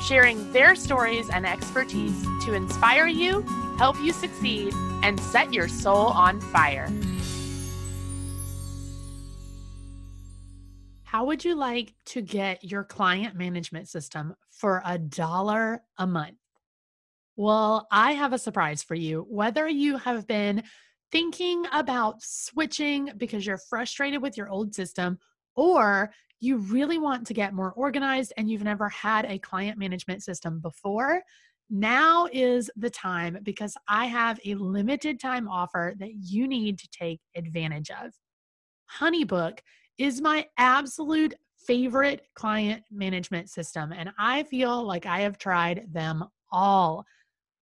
sharing their stories and expertise to inspire you, help you succeed, and set your soul on fire. How would you like to get your client management system for a dollar a month? Well, I have a surprise for you. Whether you have been thinking about switching because you're frustrated with your old system, or you really want to get more organized and you've never had a client management system before, now is the time because I have a limited time offer that you need to take advantage of. Honeybook is my absolute favorite client management system, and I feel like I have tried them all.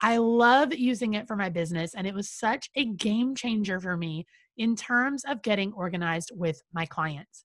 I love using it for my business, and it was such a game changer for me in terms of getting organized with my clients.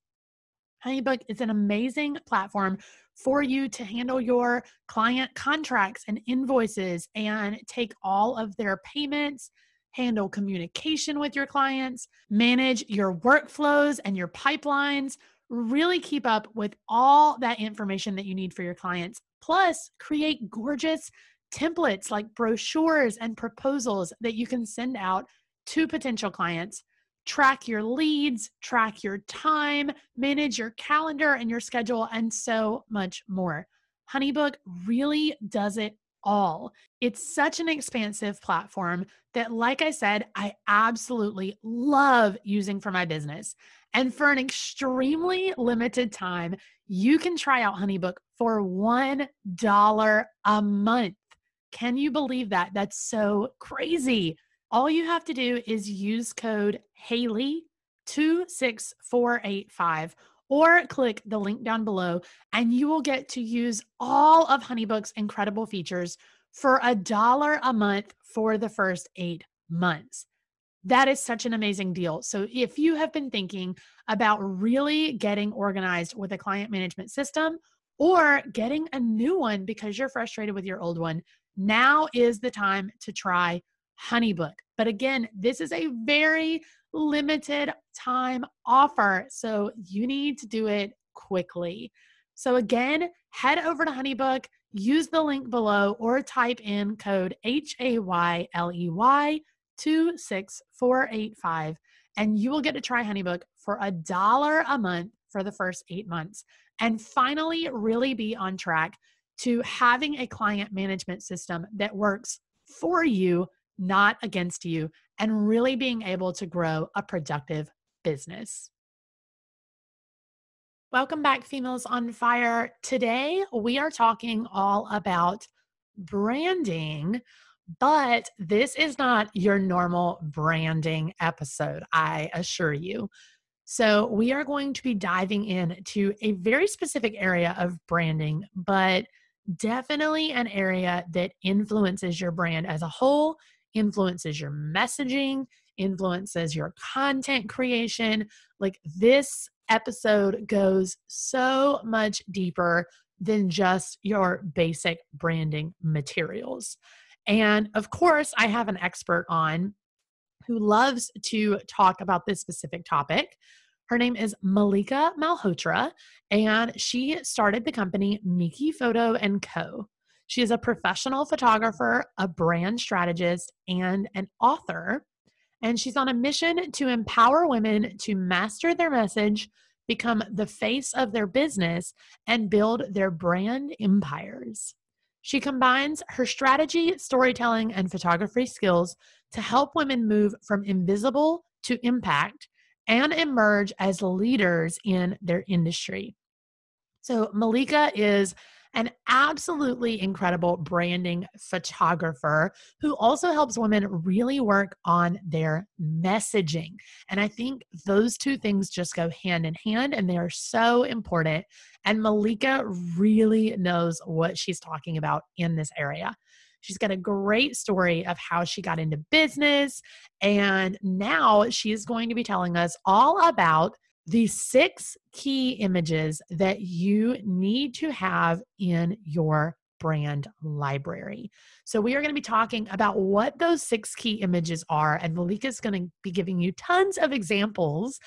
Honeybook is an amazing platform for you to handle your client contracts and invoices and take all of their payments, handle communication with your clients, manage your workflows and your pipelines, really keep up with all that information that you need for your clients. Plus, create gorgeous templates like brochures and proposals that you can send out to potential clients track your leads, track your time, manage your calendar and your schedule, and so much more. Honeybook really does it all. It's such an expansive platform that, like I said, I absolutely love using for my business. And for an extremely limited time, you can try out Honeybook for $1 a month. Can you believe that? That's so crazy. All you have to do is use code Hayley26485 or click the link down below and you will get to use all of Honeybook's incredible features for a dollar a month for the first eight months. That is such an amazing deal. So, if you have been thinking about really getting organized with a client management system or getting a new one because you're frustrated with your old one, now is the time to try Honeybook. But again, this is a very limited time offer. So you need to do it quickly. So again, head over to Honeybook, use the link below, or type in code H A Y L E Y 26485, and you will get to try Honeybook for a dollar a month for the first eight months. And finally, really be on track to having a client management system that works for you not against you, and really being able to grow a productive business. Welcome back, Females on Fire. Today, we are talking all about branding, but this is not your normal branding episode, I assure you. So, we are going to be diving into a very specific area of branding, but definitely an area that influences your brand as a whole influences your messaging, influences your content creation. Like this episode goes so much deeper than just your basic branding materials. And of course, I have an expert on who loves to talk about this specific topic. Her name is Malika Malhotra, and she started the company Miki Photo and Co. She is a professional photographer, a brand strategist, and an author. And she's on a mission to empower women to master their message, become the face of their business, and build their brand empires. She combines her strategy, storytelling, and photography skills to help women move from invisible to impact and emerge as leaders in their industry. So, Malika is an absolutely incredible branding photographer who also helps women really work on their messaging. And I think those two things just go hand in hand and they are so important. And Malika really knows what she's talking about in this area. She's got a great story of how she got into business. And now she's going to be telling us all about the six key images that you need to have in your brand library. So, we are going to be talking about what those six key images are, and Malika is going to be giving you tons of examples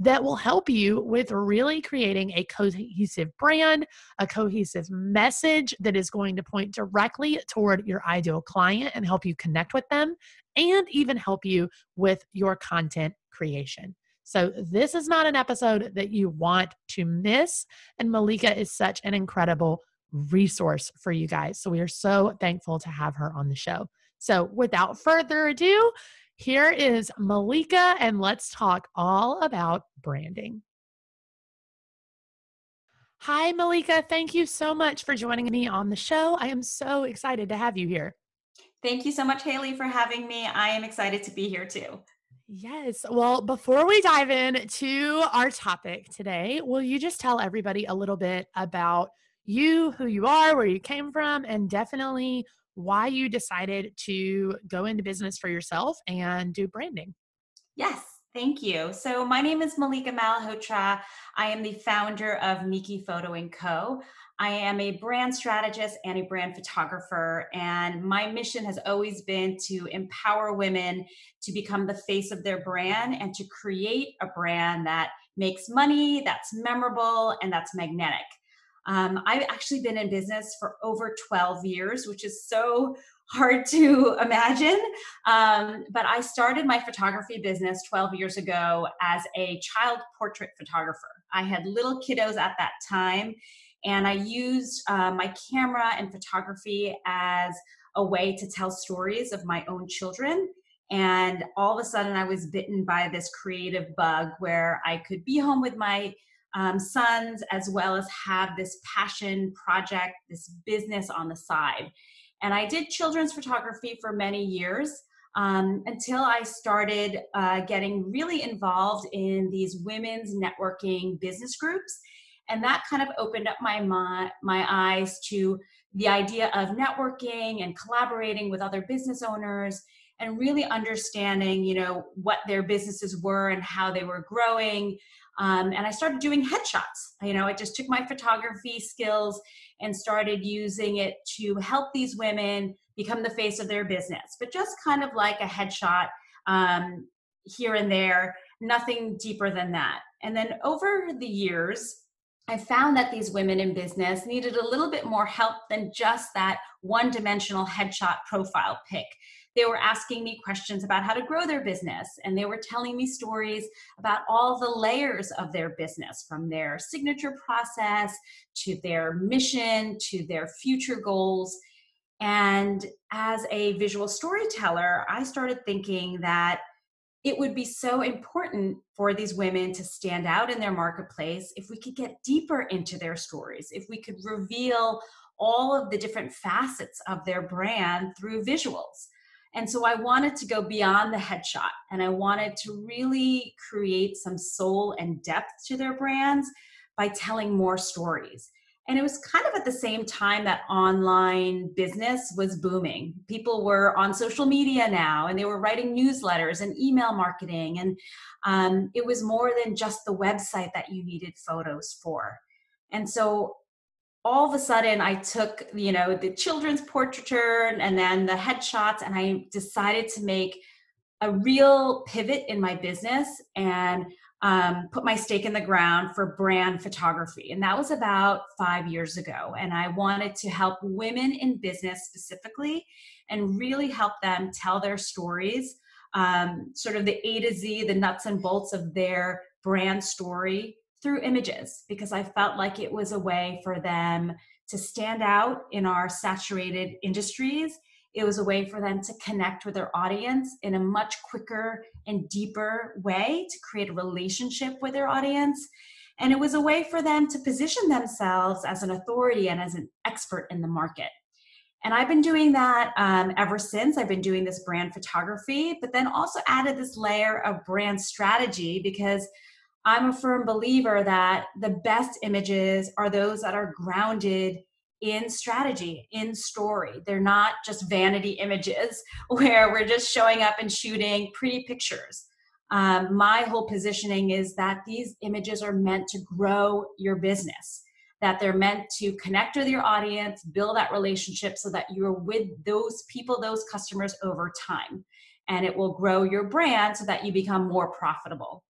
that will help you with really creating a cohesive brand, a cohesive message that is going to point directly toward your ideal client and help you connect with them, and even help you with your content creation. So, this is not an episode that you want to miss. And Malika is such an incredible resource for you guys. So, we are so thankful to have her on the show. So, without further ado, here is Malika, and let's talk all about branding. Hi, Malika. Thank you so much for joining me on the show. I am so excited to have you here. Thank you so much, Hayley, for having me. I am excited to be here too. Yes. Well, before we dive in to our topic today, will you just tell everybody a little bit about you, who you are, where you came from, and definitely why you decided to go into business for yourself and do branding. Yes, thank you. So my name is Malika Malhotra. I am the founder of Miki Photo & Co. I am a brand strategist and a brand photographer, and my mission has always been to empower women to become the face of their brand and to create a brand that makes money, that's memorable, and that's magnetic. Um, I've actually been in business for over 12 years, which is so hard to imagine. Um, but I started my photography business 12 years ago as a child portrait photographer. I had little kiddos at that time, and I used uh, my camera and photography as a way to tell stories of my own children. And all of a sudden, I was bitten by this creative bug where I could be home with my um, sons as well as have this passion project, this business on the side. And I did children's photography for many years um, until I started uh, getting really involved in these women's networking business groups. And that kind of opened up my, my, my eyes to the idea of networking and collaborating with other business owners and really understanding you know what their businesses were and how they were growing um, and I started doing headshots. You know, I just took my photography skills and started using it to help these women become the face of their business, but just kind of like a headshot um, here and there, nothing deeper than that. And then over the years, I found that these women in business needed a little bit more help than just that one dimensional headshot profile pic. They were asking me questions about how to grow their business and they were telling me stories about all the layers of their business from their signature process to their mission to their future goals. And as a visual storyteller i started thinking that it would be so important for these women to stand out in their marketplace if we could get deeper into their stories, if we could reveal all of the different facets of their brand through visuals. And so I wanted to go beyond the headshot and I wanted to really create some soul and depth to their brands by telling more stories. And it was kind of at the same time that online business was booming. People were on social media now and they were writing newsletters and email marketing. And um, it was more than just the website that you needed photos for. And so all of a sudden I took, you know, the children's portraiture and then the headshots and I decided to make a real pivot in my business and um, put my stake in the ground for brand photography. And that was about five years ago. And I wanted to help women in business specifically and really help them tell their stories, um, sort of the A to Z, the nuts and bolts of their brand story through images because I felt like it was a way for them to stand out in our saturated industries. It was a way for them to connect with their audience in a much quicker and deeper way to create a relationship with their audience. And it was a way for them to position themselves as an authority and as an expert in the market. And I've been doing that um, ever since. I've been doing this brand photography, but then also added this layer of brand strategy because I'm a firm believer that the best images are those that are grounded in strategy, in story. They're not just vanity images where we're just showing up and shooting pretty pictures. Um, my whole positioning is that these images are meant to grow your business, that they're meant to connect with your audience, build that relationship so that you're with those people, those customers over time. And it will grow your brand so that you become more profitable.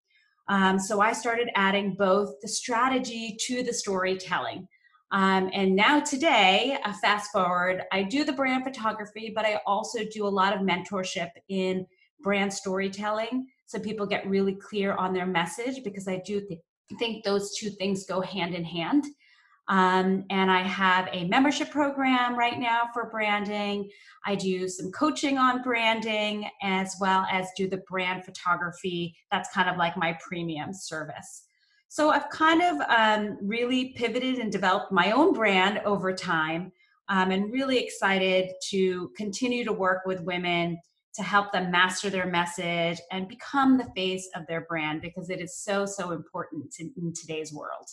Um, so I started adding both the strategy to the storytelling. Um, and now today, uh, fast forward, I do the brand photography, but I also do a lot of mentorship in brand storytelling so people get really clear on their message because I do th- think those two things go hand in hand. Um, and I have a membership program right now for branding. I do some coaching on branding as well as do the brand photography. That's kind of like my premium service. So I've kind of um, really pivoted and developed my own brand over time um, and really excited to continue to work with women to help them master their message and become the face of their brand because it is so, so important in, in today's world.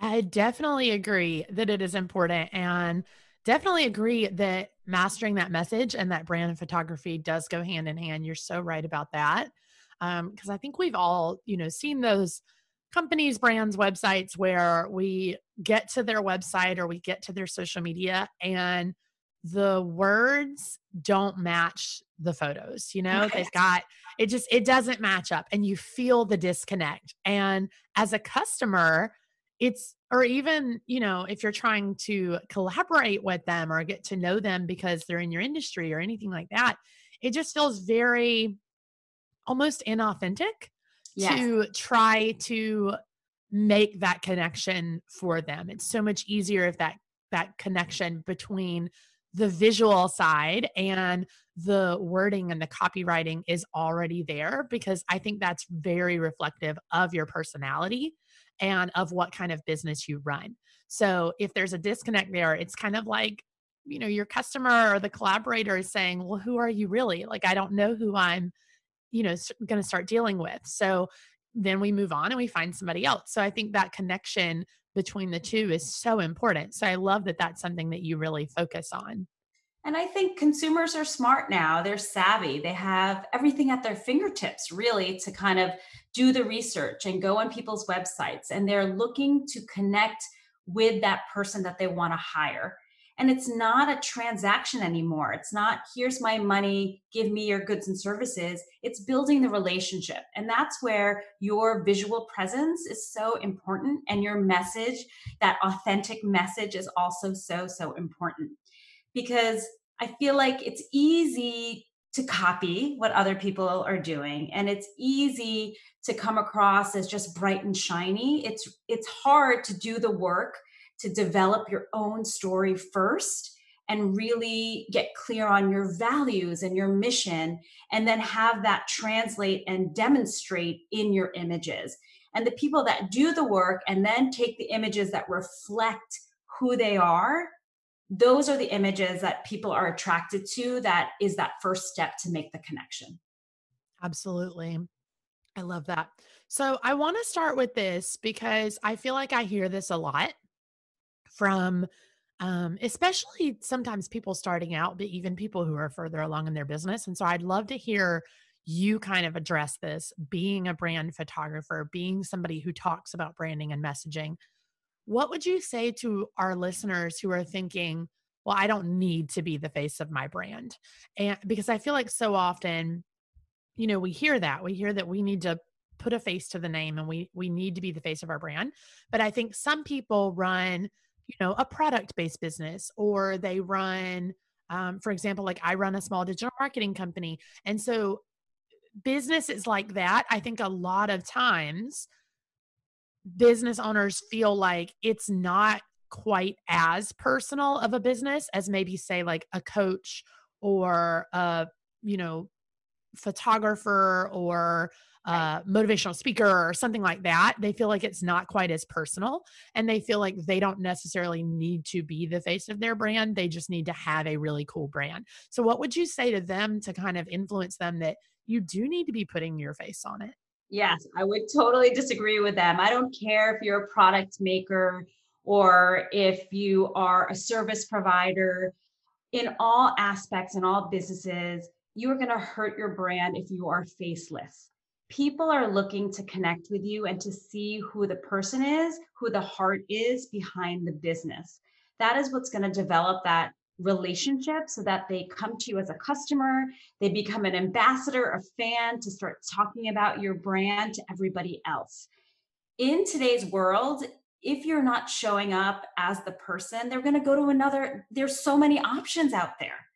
I definitely agree that it is important and definitely agree that mastering that message and that brand photography does go hand in hand. You're so right about that. Because um, I think we've all, you know, seen those companies, brands, websites where we get to their website or we get to their social media and the words don't match the photos you know? Right. they've got it just it doesn't match up and you feel the disconnect. And as a customer it's or even you know if you're trying to collaborate with them or get to know them because they're in your industry or anything like that it just feels very almost inauthentic yes. to try to make that connection for them it's so much easier if that that connection between the visual side and the wording and the copywriting is already there because I think that's very reflective of your personality and of what kind of business you run. So if there's a disconnect there, it's kind of like, you know, your customer or the collaborator is saying, well, who are you really? Like, I don't know who I'm, you know, going to start dealing with. So then we move on and we find somebody else. So I think that connection between the two is so important. So I love that that's something that you really focus on. And I think consumers are smart now. They're savvy. They have everything at their fingertips, really, to kind of do the research and go on people's websites. And they're looking to connect with that person that they want to hire. And it's not a transaction anymore. It's not, here's my money, give me your goods and services. It's building the relationship. And that's where your visual presence is so important. And your message, that authentic message, is also so, so important because I feel like it's easy to copy what other people are doing and it's easy to come across as just bright and shiny it's it's hard to do the work to develop your own story first and really get clear on your values and your mission and then have that translate and demonstrate in your images. And the people that do the work and then take the images that reflect who they are those are the images that people are attracted to that is that first step to make the connection. Absolutely. I love that. So i want to start with this because i feel like i hear this a lot from um, especially sometimes people starting out but even people who are further along in their business and so i'd love to hear you kind of address this being a brand photographer being somebody who talks about branding and messaging what would you say to our listeners who are thinking, well, I don't need to be the face of my brand? And because I feel like so often, you know, we hear that. We hear that we need to put a face to the name and we we need to be the face of our brand. But I think some people run, you know, a product-based business or they run um, for example, like I run a small digital marketing company. And so businesses like that, I think a lot of times business owners feel like it's not quite as personal of a business as maybe say like a coach or a you know photographer or a uh, motivational speaker or something like that they feel like it's not quite as personal and they feel like they don't necessarily need to be the face of their brand they just need to have a really cool brand so what would you say to them to kind of influence them that you do need to be putting your face on it Yes, I would totally disagree with them. I don't care if you're a product maker or if you are a service provider, in all aspects in all businesses, you are going to hurt your brand if you are faceless. People are looking to connect with you and to see who the person is, who the heart is behind the business. That is what's going to develop that relationship so that they come to you as a customer, they become an ambassador, a fan to start talking about your brand to everybody else. In today's world, if you're not showing up as the person, they're going to go to another. There's so many options out there.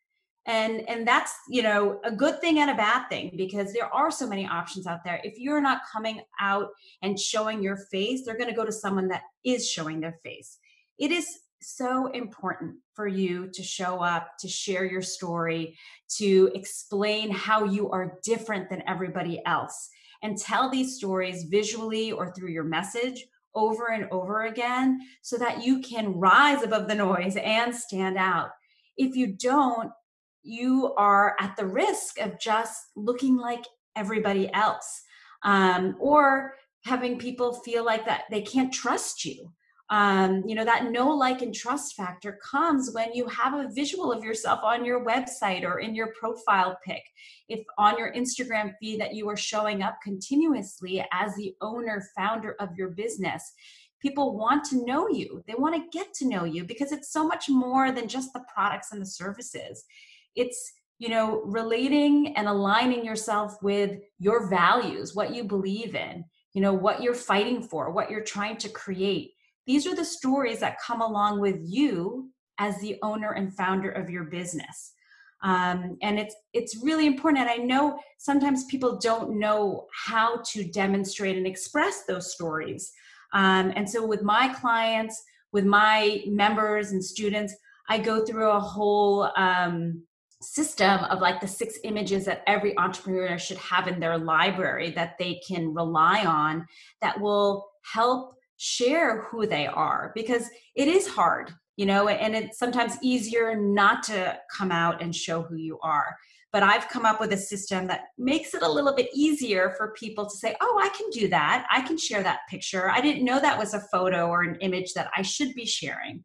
And and that's, you know, a good thing and a bad thing because there are so many options out there. If you're not coming out and showing your face, they're going to go to someone that is showing their face. It is so important for you to show up, to share your story, to explain how you are different than everybody else, and tell these stories visually or through your message over and over again so that you can rise above the noise and stand out. If you don't, you are at the risk of just looking like everybody else um, or having people feel like that they can't trust you. Um, you know that no like and trust factor comes when you have a visual of yourself on your website or in your profile pic. If on your instagram feed that you are showing up continuously as the owner founder of your business people want to know you. They want to get to know you because it's so much more than just the products and the services it's you know relating and aligning yourself with your values what you believe in you know what you're fighting for what you're trying to create these are the stories that come along with you as the owner and founder of your business. Um, and it's it's really important and i know sometimes people don't know how to demonstrate and express those stories um, and so with my clients with my members and students i go through a whole um, system of like the six images that every entrepreneur should have in their library that they can rely on that will help share who they are because it is hard you know and it's sometimes easier not to come out and show who you are. But i've come up with a system that makes it a little bit easier for people to say oh i can do that. I can share that picture. I didn't know that was a photo or an image that i should be sharing.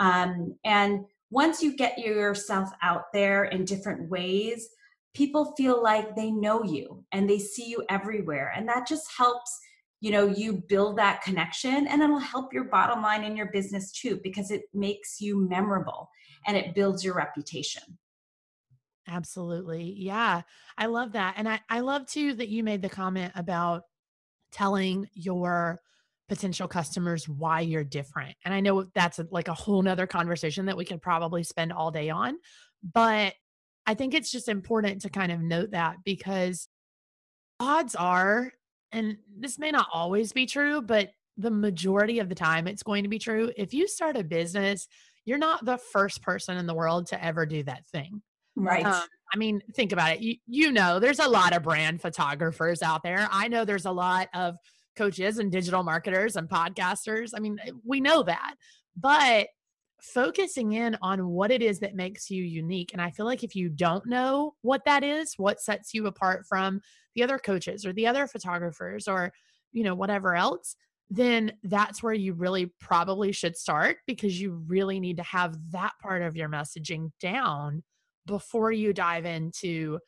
Um, and once you get yourself out there in different ways people feel like they know you and they see you everywhere. And that just helps you know you build that connection and it'll help your bottom line in your business too because it makes you memorable and it builds your reputation. Absolutely. Yeah i love that. And i i love too that you made the comment about telling your potential customers why you're different and i know that's a, like a whole nother conversation that we could probably spend all day on but i think it's just important to kind of note that because odds are and this may not always be true, but the majority of the time it's going to be true. If you start a business, you're not the first person in the world to ever do that thing. Right. Um, I mean, think about it. You, you know, there's a lot of brand photographers out there. I know there's a lot of coaches and digital marketers and podcasters. I mean, eh, we know that. But focusing in on what it is that makes you unique. And I feel like if you don't know what that is, what sets you apart from the other coaches or the other photographers or, you know, whatever else, then that's where you really probably should start because you really need to have that part of your messaging down before you dive into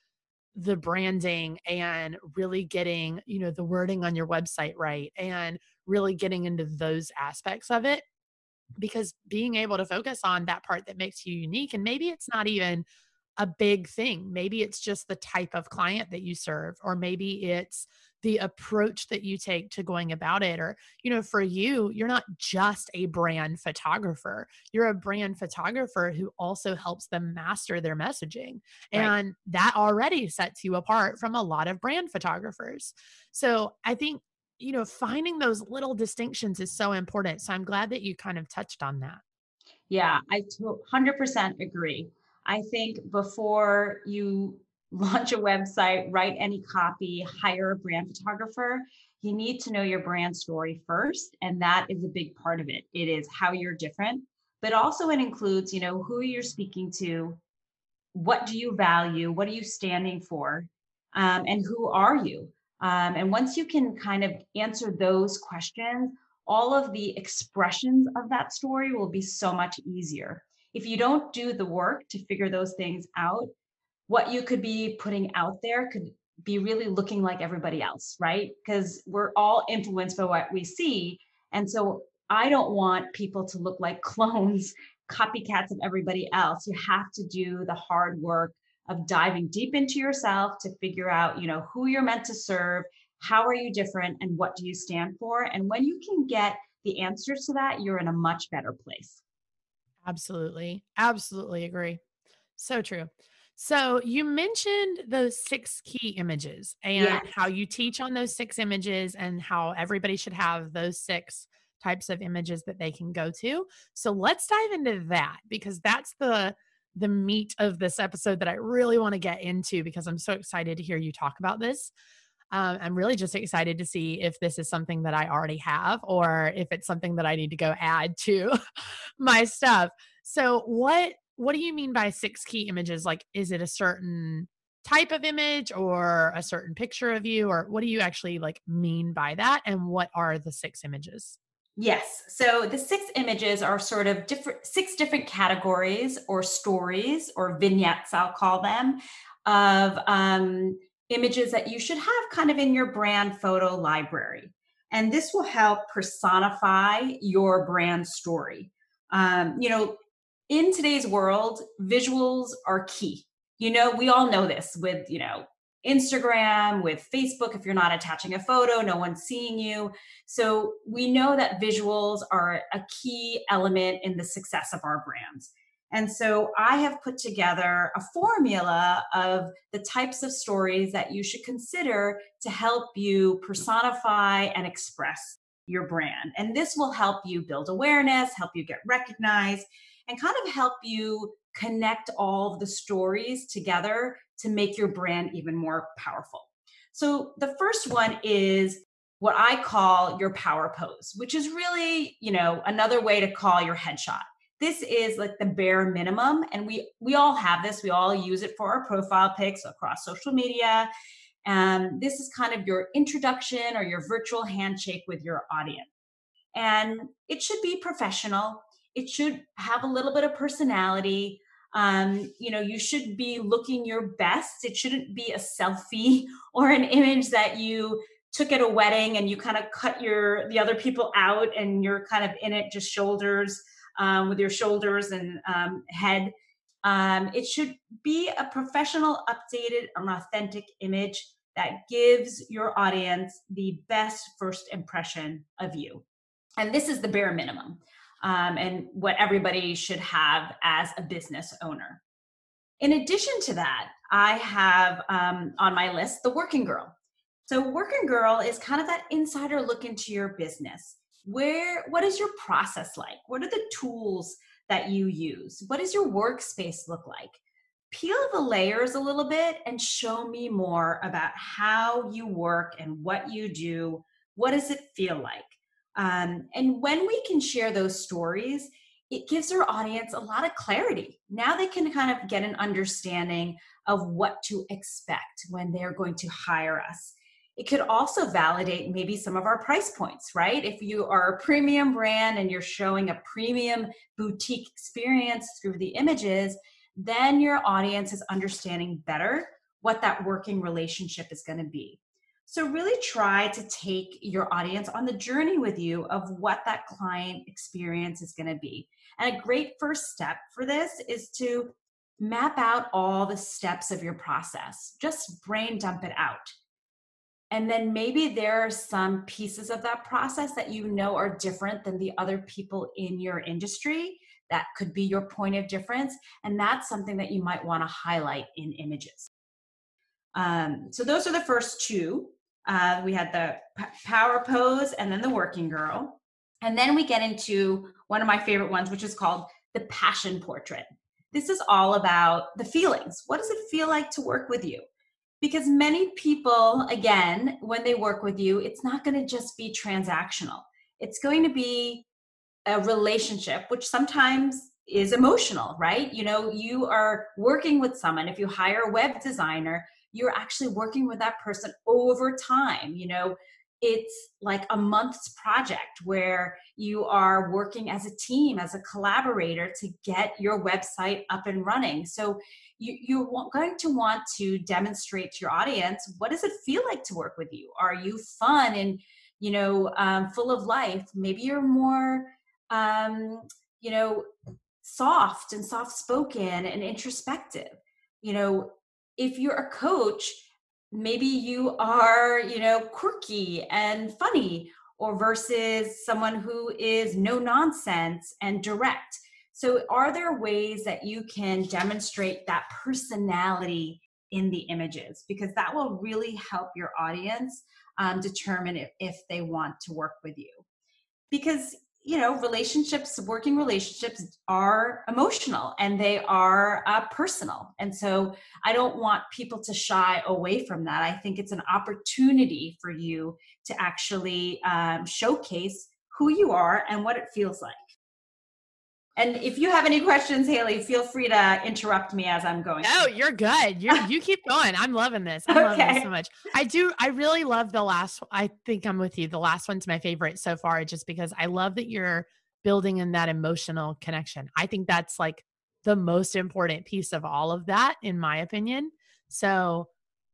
the branding and really getting, you know, the wording on your website right and really getting into those aspects of it because being able to focus on that part that makes you unique and maybe it's not even a big thing. Maybe it's just the type of client that you serve or maybe it's the approach that you take to going about it or you know for you you're not just a brand photographer you're a brand photographer who also helps them master their messaging right. and that already sets you apart from a lot of brand photographers so i think you know, finding those little distinctions is so important. So I'm glad that you kind of touched on that. Yeah, I 100% agree. I think before you launch a website, write any copy, hire a brand photographer, you need to know your brand story first. And that is a big part of it. It is how you're different, but also it includes, you know, who you're speaking to, what do you value, what are you standing for, um, and who are you? Um, and once you can kind of answer those questions, all of the expressions of that story will be so much easier. If you don't do the work to figure those things out, what you could be putting out there could be really looking like everybody else, right? Because we're all influenced by what we see. And so I don't want people to look like clones, copycats of everybody else. You have to do the hard work of diving deep into yourself to figure out, you know, who you're meant to serve, how are you different, and what do you stand for? And when you can get the answers to that, you're in a much better place. Absolutely. Absolutely agree. So true. So you mentioned those six key images and yes. how you teach on those six images and how everybody should have those six types of images that they can go to. So let's dive into that because that's the the meat of this episode that I really want to get into because I'm so excited to hear you talk about this. Um, I'm really just excited to see if this is something that I already have or if it's something that I need to go add to my stuff. So, what what do you mean by six key images? Like, is it a certain type of image or a certain picture of you, or what do you actually like mean by that? And what are the six images? Yes. So the six images are sort of different, six different categories or stories or vignettes, I'll call them, of um, images that you should have kind of in your brand photo library. And this will help personify your brand story. Um, you know, in today's world, visuals are key. You know, we all know this with, you know, Instagram, with Facebook, if you're not attaching a photo, no one's seeing you. So we know that visuals are a key element in the success of our brands. And so I have put together a formula of the types of stories that you should consider to help you personify and express your brand. And this will help you build awareness, help you get recognized, and kind of help you connect all the stories together to make your brand even more powerful. So the first one is what I call your power pose, which is really, you know, another way to call your headshot. This is like the bare minimum and we we all have this. We all use it for our profile pics across social media. And this is kind of your introduction or your virtual handshake with your audience. And it should be professional it should have a little bit of personality. Um, you know you should be looking your best. It shouldn't be a selfie or an image that you took at a wedding and you kind of cut your the other people out and you're kind of in it just shoulders um, with your shoulders and um, head. Um, it should be a professional updated and authentic image that gives your audience the best first impression of you. And this is the bare minimum um, and what everybody should have as a business owner. In addition to that, I have um, on my list the working girl. So, working girl is kind of that insider look into your business. Where, what is your process like? What are the tools that you use? What does your workspace look like? Peel the layers a little bit and show me more about how you work and what you do. What does it feel like? Um, and when we can share those stories, it gives our audience a lot of clarity. Now they can kind of get an understanding of what to expect when they're going to hire us. It could also validate maybe some of our price points, right? If you are a premium brand and you're showing a premium boutique experience through the images, then your audience is understanding better what that working relationship is going to be. So, really try to take your audience on the journey with you of what that client experience is going to be. And a great first step for this is to map out all the steps of your process, just brain dump it out. And then maybe there are some pieces of that process that you know are different than the other people in your industry. That could be your point of difference. And that's something that you might want to highlight in images. Um, so, those are the first two. Uh, we had the power pose and then the working girl. And then we get into one of my favorite ones, which is called the passion portrait. This is all about the feelings. What does it feel like to work with you? Because many people, again, when they work with you, it's not going to just be transactional. It's going to be a relationship, which sometimes is emotional, right? You know, you are working with someone. If you hire a web designer, you're actually working with that person over time you know it's like a month's project where you are working as a team, as a collaborator to get your website up and running. So you, you're going to want to demonstrate to your audience what does it feel like to work with you? Are you fun and you know um, full of life? Maybe you're more um, you know soft and soft spoken and introspective. You know, if you're a coach maybe you are you know quirky and funny or versus someone who is no nonsense and direct. So are there ways that you can demonstrate that personality in the images? Because that will really help your audience um, determine if, if they want to work with you. Because you know relationships working relationships are emotional and they are uh, personal. And so i don't want people to shy away from that. I think it's an opportunity for you to actually um, showcase who you are and what it feels like and if you have any questions, Hayley, feel free to interrupt me as I'm going. No, you're good. You you keep going. I'm loving this. I'm okay. loving this so much. I do. I really love the last. I think I'm with you. The last one's my favorite so far, just because I love that you're building in that emotional connection. I think that's like the most important piece of all of that, in my opinion. So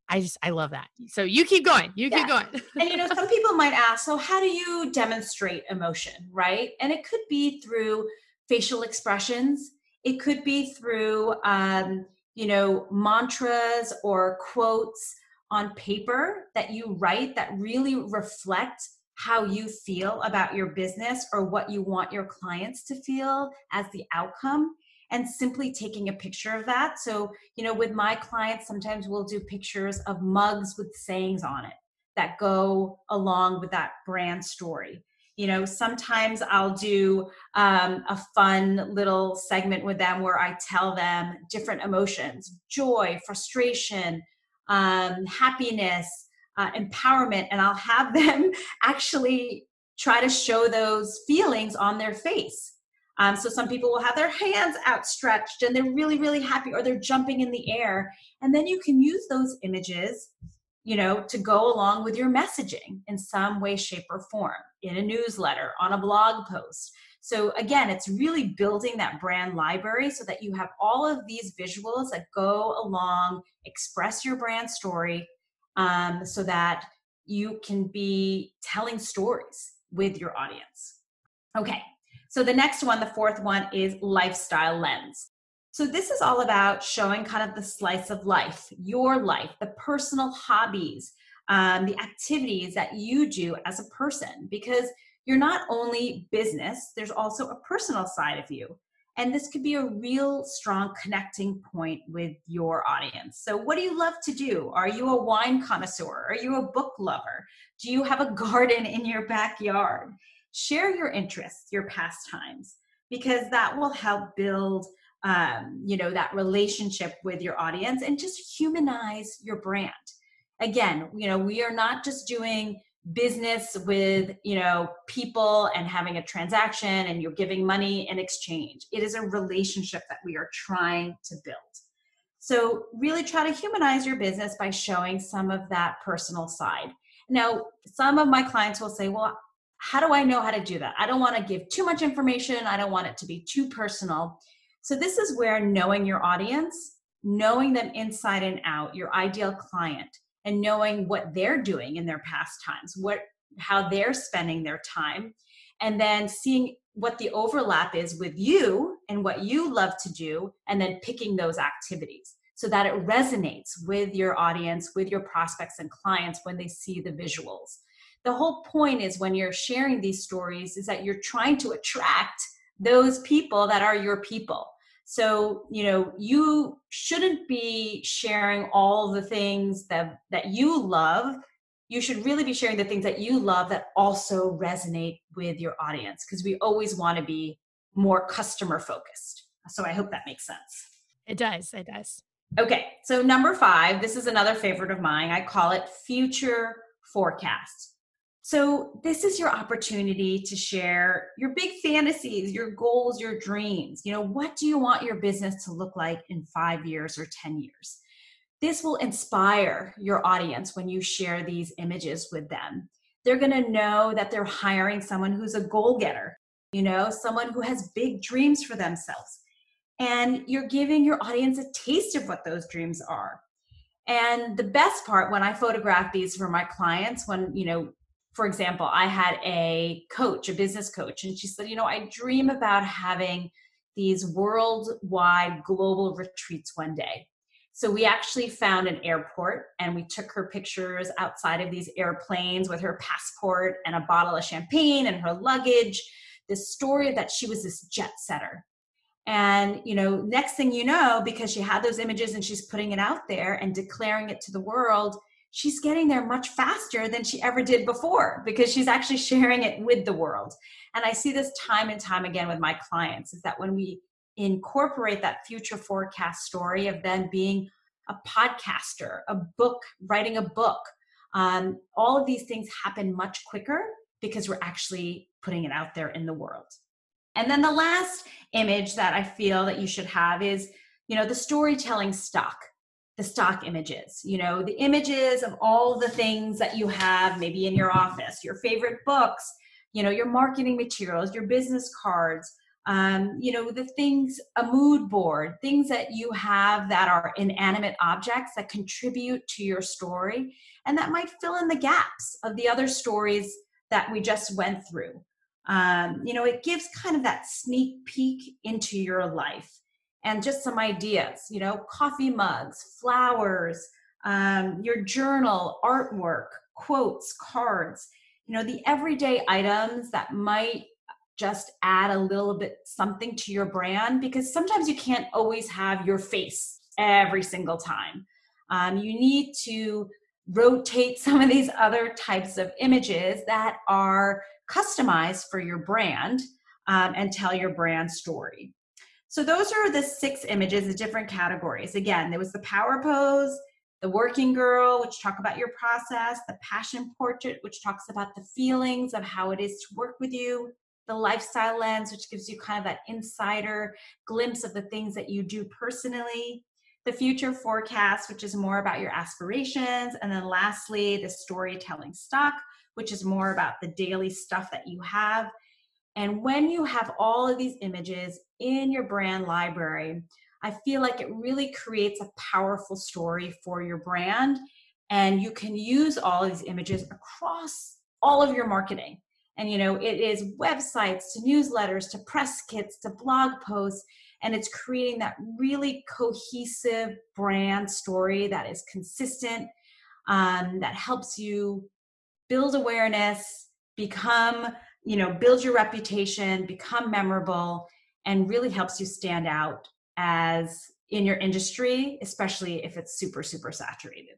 I just I love that. So you keep going. You yeah. keep going. and you know, some people might ask, so how do you demonstrate emotion, right? And it could be through facial expressions. It could be through, um, you know, mantras or quotes on paper that you write that really reflect how you feel about your business or what you want your clients to feel as the outcome and simply taking a picture of that. So, you know, with my clients, sometimes we'll do pictures of mugs with sayings on it that go along with that brand story you know sometimes i'll do um, a fun little segment with them where i tell them different emotions joy frustration um, happiness uh, empowerment and i'll have them actually try to show those feelings on their face. Um, so some people will have their hands outstretched and they're really really happy or they're jumping in the air. And then you can use those images you know, to go along with your messaging in some way, shape, or form in a newsletter, on a blog post. So, again, it's really building that brand library so that you have all of these visuals that go along, express your brand story um, so that you can be telling stories with your audience. Okay, so the next one, the fourth one, is lifestyle lens. So, this is all about showing kind of the slice of life, your life, the personal hobbies, um, the activities that you do as a person, because you're not only business, there's also a personal side of you. And this could be a real strong connecting point with your audience. So, what do you love to do? Are you a wine connoisseur? Are you a book lover? Do you have a garden in your backyard? Share your interests, your pastimes, because that will help build um, you know that relationship with your audience and just humanize your brand. Again you know we are not just doing business with you know people and having a transaction and you're giving money in exchange. It is a relationship that we are trying to build. So really try to humanize your business by showing some of that personal side. Now some of my clients will say well how do i know how to do that? I don't want to give too much information. I don't want it to be too personal so, this is where knowing your audience, knowing them inside and out, your ideal client, and knowing what they're doing in their pastimes, what how they're spending their time, and then seeing what the overlap is with you and what you love to do, and then picking those activities so that it resonates with your audience, with your prospects and clients when they see the visuals. The whole point is when you're sharing these stories is that you're trying to attract those people that are your people. So, you know, you shouldn't be sharing all the things that that you love. You should really be sharing the things that you love that also resonate with your audience because we always want to be more customer focused. So, I hope that makes sense. It does. It does. Okay. So, number 5, this is another favorite of mine. I call it future forecast. So, this is your opportunity to share your big fantasies, your goals, your dreams. You know, what do you want your business to look like in five years or 10 years? This will inspire your audience when you share these images with them. they're to know that they're hiring someone who's a goal getter, you know, someone who has big dreams for themselves. And you're giving your audience a taste of what those dreams are. And the best part when I photograph these for my clients, when, you know, for example, I had a coach, a business coach, and she said, you know, I dream about having these worldwide global retreats one day. So we actually found an airport and we took her pictures outside of these airplanes with her passport and a bottle of champagne and her luggage. This story that she was this jet setter and, you know, next thing you know, because she had those images and she's putting it out there and declaring it to the world, she's getting there much faster than she ever did before because she's actually sharing it with the world. And I see this time and time again with my clients is that when we incorporate that future forecast story of them being a podcaster, a book, writing a book, um, all of these things happen much quicker because we're actually putting it out there in the world. And then the last image that I feel that you should have is, you know, the storytelling stock, the stock images, you know, the images of all the things that you have maybe in your office, your favorite books, you know, your marketing materials, your business cards, um, you know, the things, a mood board, things that you have that are inanimate objects that contribute to your story and that might fill in the gaps of the other stories that we just went through. Um, you know it gives kind of that sneak peek into your life and just some ideas you know coffee mugs flowers um, your journal artwork quotes cards you know the everyday items that might just add a little bit something to your brand because sometimes you can't always have your face every single time um, you need to rotate some of these other types of images that are customized for your brand um, and tell your brand story. So those are the six images, the different categories. Again, there was the power pose, the working girl, which talk about your process, the passion portrait, which talks about the feelings of how it is to work with you, the lifestyle lens, which gives you kind of that insider glimpse of the things that you do personally, the future forecast, which is more about your aspirations, and then lastly, the storytelling stock, which is more about the daily stuff that you have. And when you have all of these images in your brand library, I feel like it really creates a powerful story for your brand. And you can use all of these images across all of your marketing. And you know, it is websites to newsletters to press kits to blog posts. And it's creating that really cohesive brand story that is consistent, um, that helps you build awareness, become, you know, build your reputation, become memorable, and really helps you stand out as in your industry, especially if it's super, super saturated.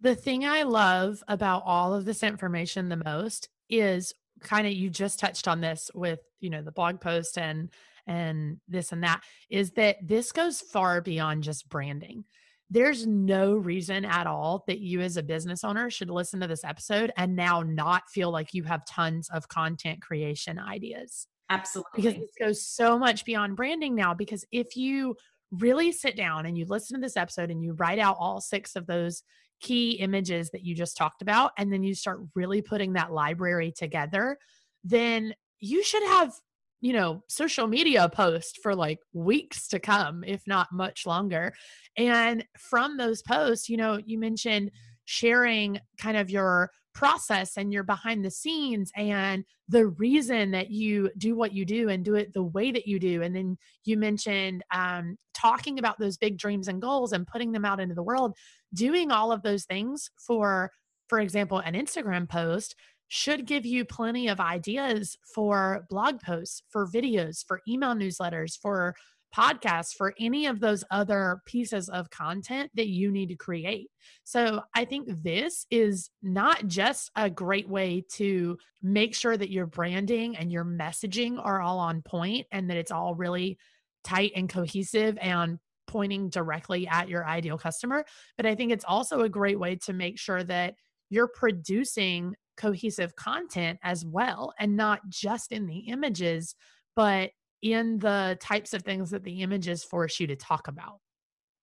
The thing I love about all of this information the most is kind of you just touched on this with, you know, the blog post and and this and that is that this goes far beyond just branding there's no reason at all that you as a business owner should listen to this episode and now not feel like you have tons of content creation ideas. Absolutely. Because this goes so much beyond branding now. Because if you really sit down and you listen to this episode and you write out all six of those key images that you just talked about, and then you start really putting that library together, then you should have you know, social media post for like weeks to come, if not much longer. And from those posts, you know, you mentioned sharing kind of your process and your behind the scenes and the reason that you do what you do and do it the way that you do and then you mentioned um, talking about those big dreams and goals and putting them out into the world doing all of those things for for example an instagram post should give you plenty of ideas for blog posts, for videos, for email newsletters, for podcasts, for any of those other pieces of content that you need to create. So I think this is not just a great way to make sure that your branding and your messaging are all on point and that it's all really tight and cohesive and pointing directly at your ideal customer. But I think it's also a great way to make sure that you're producing cohesive content as well and not just in the images but in the types of things that the images force you to talk about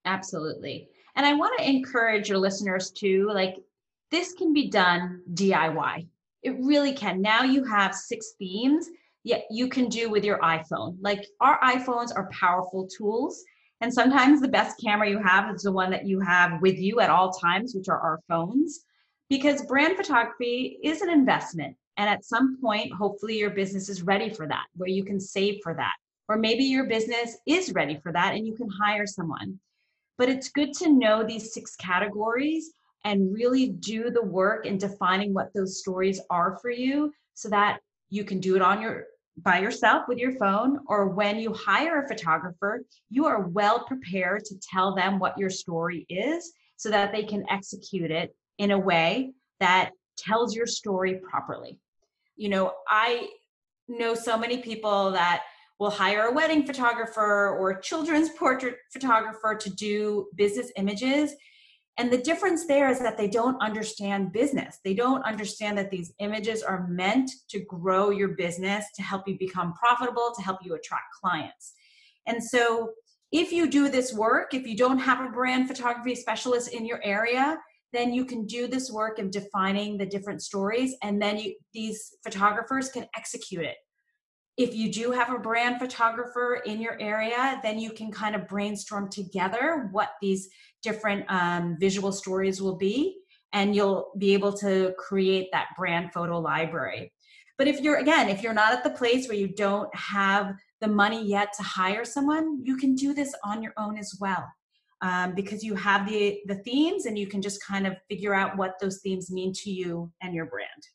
absolutely and i want to encourage your listeners to like this can be done DIY. It really can. Now you have six themes yet you can do with your iPhone. Like our iPhones are powerful tools. And sometimes the best camera you have is the one that you have with you at all times, which are our phones, because brand photography is an investment. And at some point, hopefully, your business is ready for that, where you can save for that. Or maybe your business is ready for that and you can hire someone. But it's good to know these six categories and really do the work in defining what those stories are for you so that you can do it on your by yourself with your phone or when you hire a photographer you are well prepared to tell them what your story is so that they can execute it in a way that tells your story properly you know i know so many people that will hire a wedding photographer or a children's portrait photographer to do business images and the difference there is that they don't understand business. They don't understand that these images are meant to grow your business, to help you become profitable, to help you attract clients. And so, if you do this work, if you don't have a brand photography specialist in your area, then you can do this work of defining the different stories, and then you, these photographers can execute it. If you do have a brand photographer in your area, then you can kind of brainstorm together what these different um, visual stories will be and you'll be able to create that brand photo library but if you're again if you're not at the place where you don't have the money yet to hire someone you can do this on your own as well um, because you have the the themes and you can just kind of figure out what those themes mean to you and your brand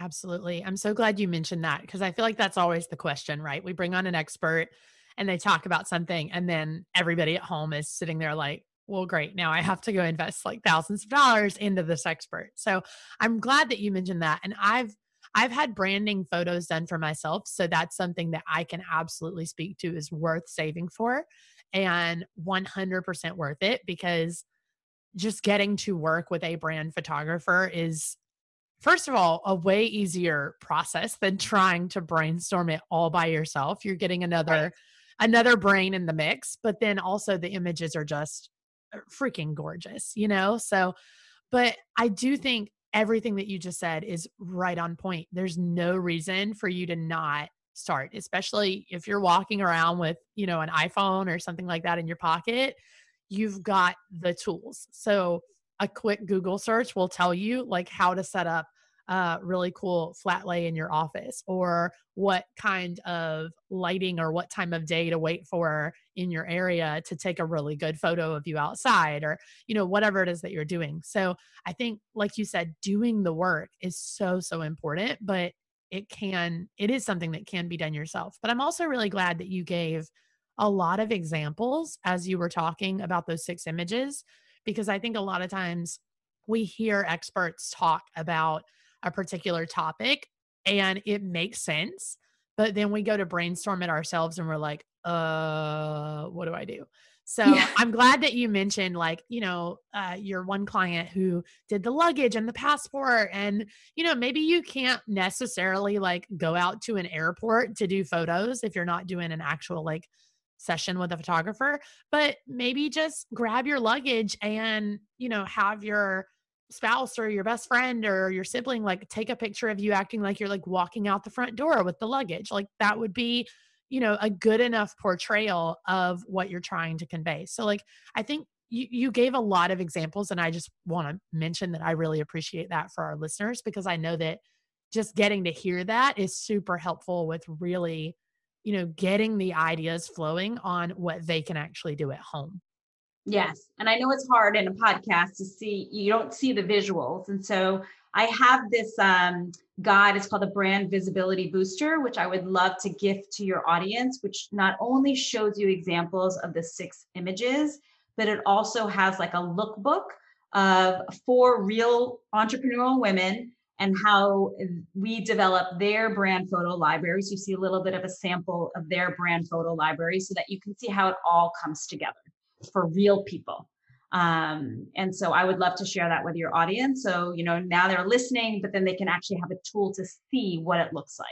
absolutely i'm so glad you mentioned that because i feel like that's always the question right we bring on an expert and they talk about something and then everybody at home is sitting there like well, great. Now I have to go invest like thousands of dollars into this expert. So I'm glad that you mentioned that. And I've I've had branding photos done for myself. So that's something that I can absolutely speak to is worth saving for and 100% worth it because just getting to work with a brand photographer is first of all a way easier process than trying to brainstorm it all by yourself you're getting another right. another brain in the mix but then also the images are just uh, freaking gorgeous, you know? So, but I do think everything that you just said is right on point. There's no reason for you to not start, especially if you're walking around with, you know, an iPhone or something like that in your pocket. You've got the tools. So, a quick Google search will tell you like how to set up uh, really cool flat lay in your office or what kind of lighting or what time of day to wait for in your area to take a really good photo of you outside or you know whatever it is that you're doing so i think like you said doing the work is so so important but it can it is something that can be done yourself but i'm also really glad that you gave a lot of examples as you were talking about those six images because i think a lot of times we hear experts talk about a particular topic and it makes sense. But then we go to brainstorm it ourselves and we're like, uh, what do I do? So yeah. I'm glad that you mentioned, like, you know, uh, your one client who did the luggage and the passport. And, you know, maybe you can't necessarily like go out to an airport to do photos if you're not doing an actual like session with a photographer, but maybe just grab your luggage and, you know, have your spouse or your best friend or your sibling like take a picture of you acting like you're like walking out the front door with the luggage like that would be you know a good enough portrayal of what you're trying to convey so like i think you, you gave a lot of examples and i just want to mention that i really appreciate that for our listeners because i know that just getting to hear that is super helpful with really you know getting the ideas flowing on what they can actually do at home Yes. And I know it's hard in a podcast to see, you don't see the visuals. And so I have this um, guide, it's called the Brand Visibility Booster, which I would love to gift to your audience, which not only shows you examples of the six images, but it also has like a lookbook of four real entrepreneurial women and how we develop their brand photo libraries. You see a little bit of a sample of their brand photo library so that you can see how it all comes together for real people. Um, and so I would love to share that with your audience. So, you know, now they're listening, but then they can actually have a tool to see what it looks like.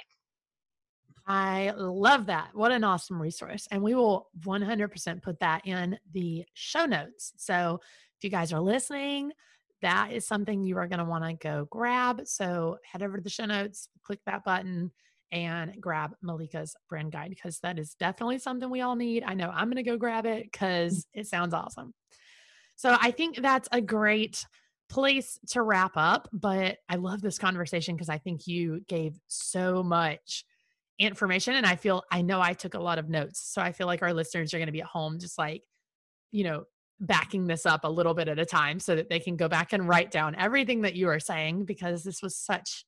I love that. What an awesome resource. And we will 100% put that in the show notes. So if you guys are listening, that is something you are going to want to go grab. So head over to the show notes, click that button, and grab Malika's brand guide because that is definitely something we all need. I know I'm going to go grab it because it sounds awesome. So I think that's a great place to wrap up. But I love this conversation because I think you gave so much information. And I feel, I know I took a lot of notes. So I feel like our listeners are going to be at home just like, you know, backing this up a little bit at a time so that they can go back and write down everything that you are saying because this was such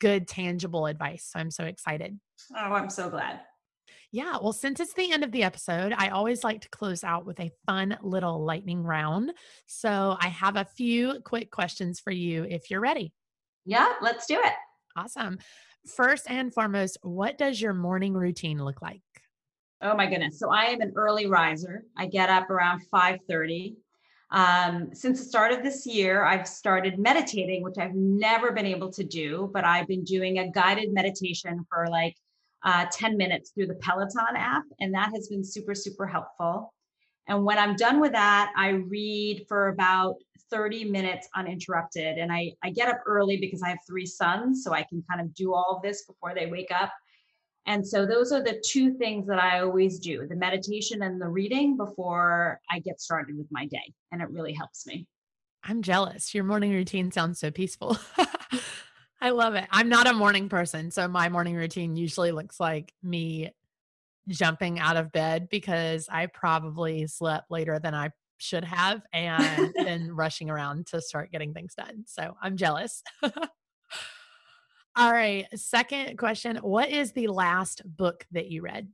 good, tangible advice. So I'm so excited. Oh, I'm so glad. Yeah. Well, since it's the end of the episode, I always like to close out with a fun little lightning round. So I have a few quick questions for you if you're ready. Yeah, let's do it. Awesome. First and foremost, what does your morning routine look like? Oh my goodness. So I am an early riser. I get up around 5:30. Um, since the start of this year, I've started meditating, which I've never been able to do, but I've been doing a guided meditation for like uh, 10 minutes through the Peloton app, and that has been super, super helpful. And when I'm done with that, I read for about 30 minutes uninterrupted. And I, I get up early because I have three sons, so I can kind of do all of this before they wake up. And so those are the two things that I always do the meditation and the reading before I get started with my day. And it really helps me. I'm jealous. Your morning routine sounds so peaceful. I love it. I'm not a morning person. So my morning routine usually looks like me jumping out of bed because I probably slept later than I should have and then rushing around to start getting things done. So I'm jealous. All right. Second question What is the last book that you read?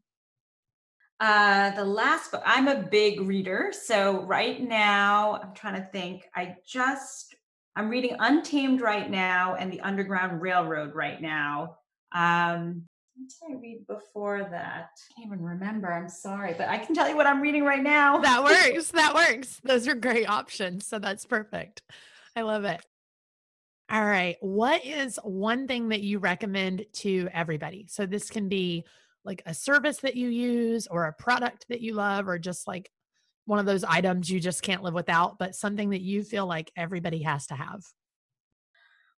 Uh, the last book, I'm a big reader. So right now, I'm trying to think. I just, I'm reading Untamed right now and The Underground Railroad right now. Um, what did I read before that? I can't even remember. I'm sorry, but I can tell you what I'm reading right now. That works. that works. Those are great options. So that's perfect. I love it. All right. What is one thing that you recommend to everybody? So this can be like a service that you use or a product that you love or just like one of those items you just can't live without, but something that you feel like everybody has to have.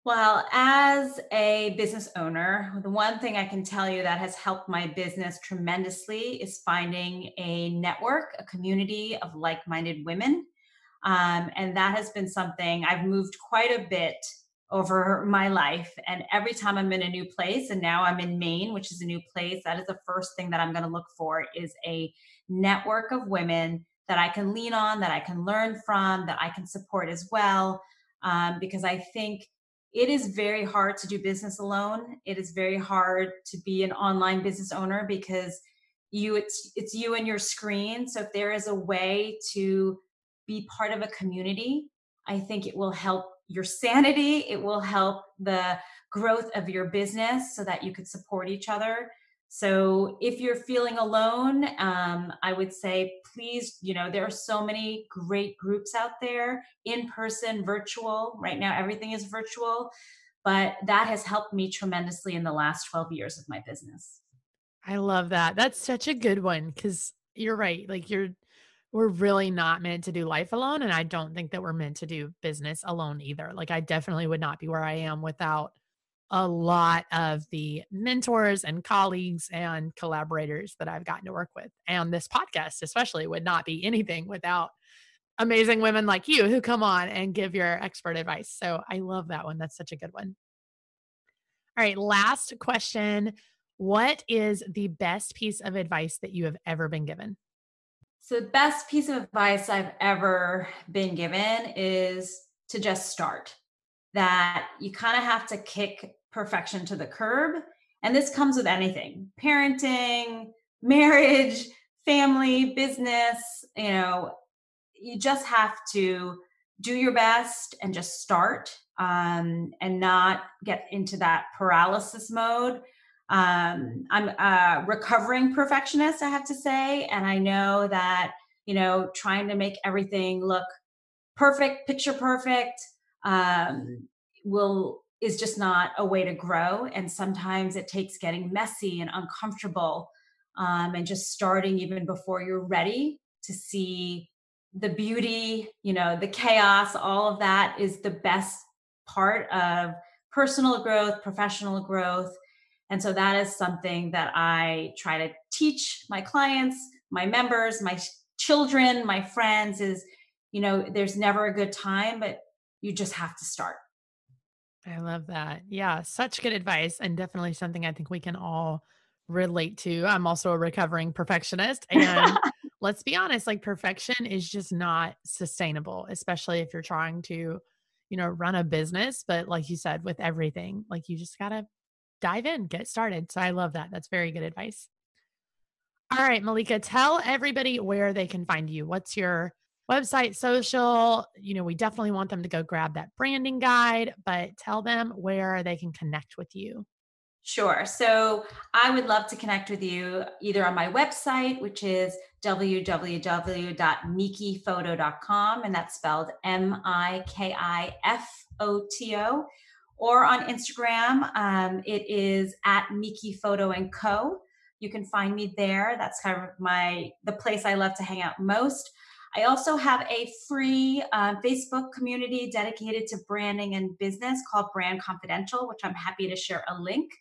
Well, as a business owner, the one thing I can tell you that has helped my business tremendously is finding a network, a community of like minded women. Um, and that has been something I've moved quite a bit over my life. And every time I'm in a new place, and now I'm in Maine, which is a new place, that is the first thing that I'm going to look for is a network of women that I can lean on, that I can learn from, that I can support as well. Um, because I think it is very hard to do business alone. It is very hard to be an online business owner because you it's it's you and your screen. So if there is a way to be part of a community, I think it will help your sanity. It will help the growth of your business so that you could support each other. So if you're feeling alone, um, I would say please, you know, there are so many great groups out there, in person, virtual. Right now, everything is virtual, but that has helped me tremendously in the last 12 years of my business. I love that. That's such a good one because you're right. Like you're we're really not meant to do life alone. And I don't think that we're meant to do business alone either. Like, I definitely would not be where I am without a lot of the mentors and colleagues and collaborators that I've gotten to work with. And this podcast, especially, would not be anything without amazing women like you who come on and give your expert advice. So I love that one. That's such a good one. All right, last question. What is the best piece of advice that you have ever been given? So, the best piece of advice I've ever been given is to just start. That you kind of have to kick perfection to the curb. And this comes with anything parenting, marriage, family, business. You know, you just have to do your best and just start um, and not get into that paralysis mode um, I'm a recovering perfectionist, I have to say. And I know that, you know, trying to make everything look perfect, picture perfect, um, will is just not a way to grow. And sometimes it takes getting messy and uncomfortable um, and just starting even before you're ready to see the beauty, you know, the chaos, all of that is the best part of personal growth, professional growth. And so that is something that I try to teach my clients, my members, my children, my friends is, you know, there's never a good time, but you just have to start. I love that. Yeah, such good advice and definitely something I think we can all relate to. I'm also a recovering perfectionist and let's be honest, like perfection is just not sustainable, especially if you're trying to, you know, run a business, but like you said with everything, like you just got to dive in, get started. So I love that. That's very good advice. All right, Malika, tell everybody where they can find you. What's your website, social. You know, we definitely want them to go grab that branding guide, but tell them where they can connect with you. Sure. So I would love to connect with you either on my website, which is www.mikifoto.com, and that's spelled M I K I F O T O, or on Instagram. Um, it is at Miki Photo and Co. You can find me there. That's kind of my the place I love to hang out most. I also have a free um, Facebook community dedicated to branding and business called Brand Confidential, which I'm happy to share a link.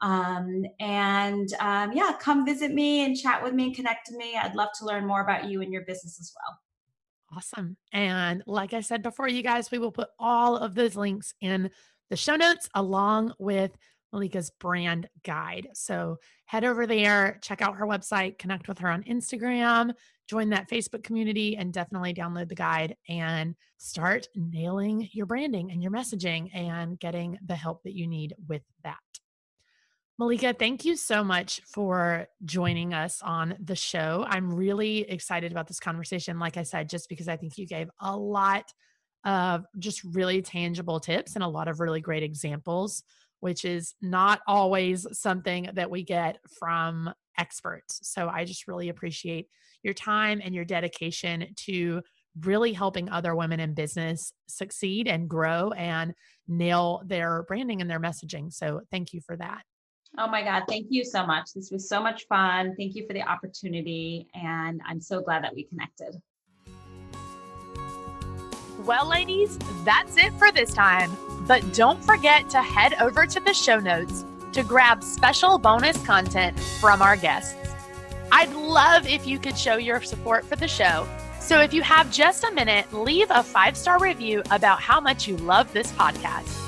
Um, and um, yeah, come visit me and chat with me and connect to me. I'd love to learn more about you and your business as well. Awesome. And like I said before, you guys, we will put all of those links in the show notes along with Malika's brand guide. So head over there, check out her website, connect with her on Instagram, join that Facebook community, and definitely download the guide and start nailing your branding and your messaging and getting the help that you need with that. Malika, thank you so much for joining us on the show. I'm really excited about this conversation. Like I said, just because I think you gave a lot of just really tangible tips and a lot of really great examples which is not always something that we get from experts. So I just really appreciate your time and your dedication to really helping other women in business succeed and grow and nail their branding and their messaging. So thank you for that. Oh my God, thank you so much. This was so much fun. Thank you for the opportunity. And I'm so glad that we connected. Well, ladies, that's it for this time. But don't forget to head over to the show notes to grab special bonus content from our guests. I'd love if you could show your support for the show. So if you have just a minute, leave a five star review about how much you love this podcast.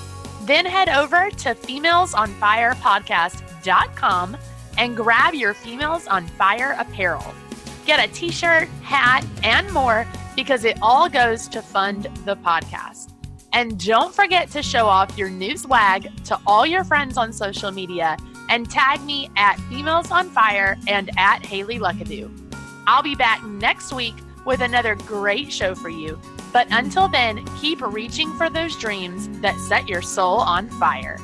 Then head over to femalesonfirepodcast.com and grab your Females on Fire apparel. Get a t shirt, hat, and more because it all goes to fund the podcast. And don't forget to show off your new swag to all your friends on social media and tag me at Females on Fire and at Hayley Luckadoo. I'll be back next week with another great show for you. But until then, keep reaching for those dreams that set your soul on fire.